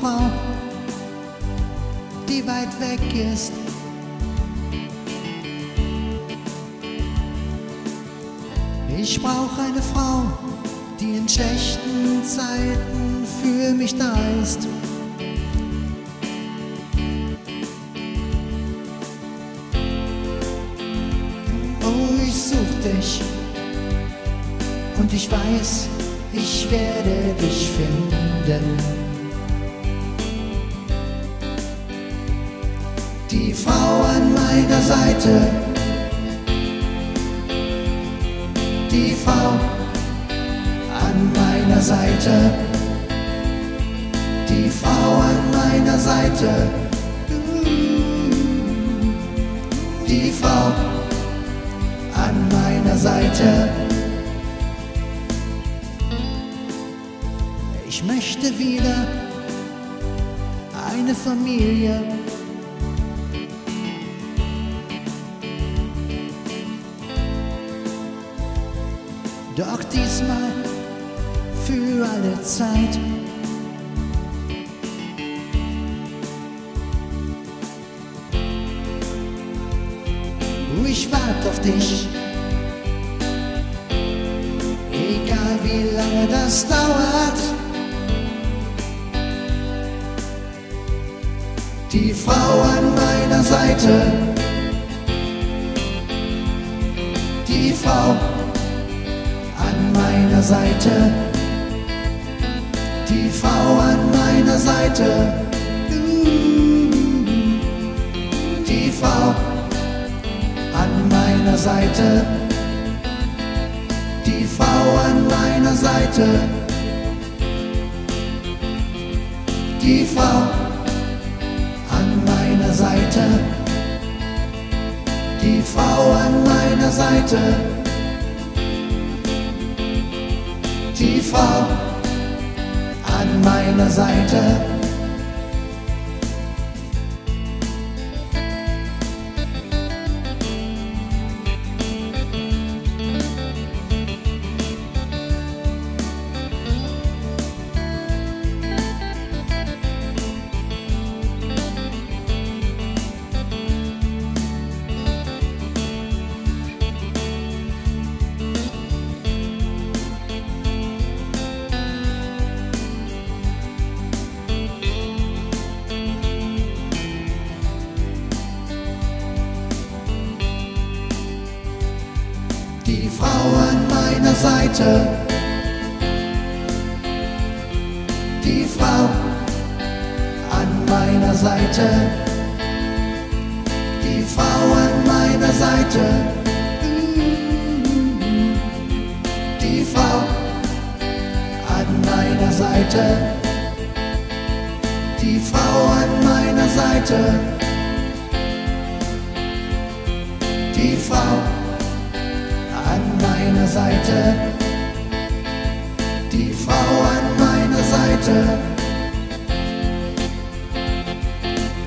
Frau, die weit weg ist. Ich brauche eine Frau, die in schlechten Zeiten für mich da ist. Oh, ich such dich und ich weiß, ich werde dich finden. Die Frau an meiner Seite, die Frau an meiner Seite, die Frau an meiner Seite, die Frau an meiner Seite. Ich möchte wieder eine Familie. Doch diesmal für alle Zeit. Ich warte auf dich, egal wie lange das dauert. Die Frau an meiner Seite, die Frau meiner Seite, die Frau an meiner Seite, die Frau an meiner Seite, die Frau an meiner Seite, die Frau an meiner Seite, die Frau an meiner Seite, die Frau an meiner Seite. Die Frau an meiner Seite, die Frau an meiner Seite, die Frau an meiner Seite, die Frau an meiner Seite, die Frau an meiner Seite, die Frau meiner Seite, die Frau an meiner Seite,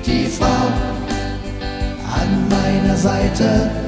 die Frau an meiner Seite.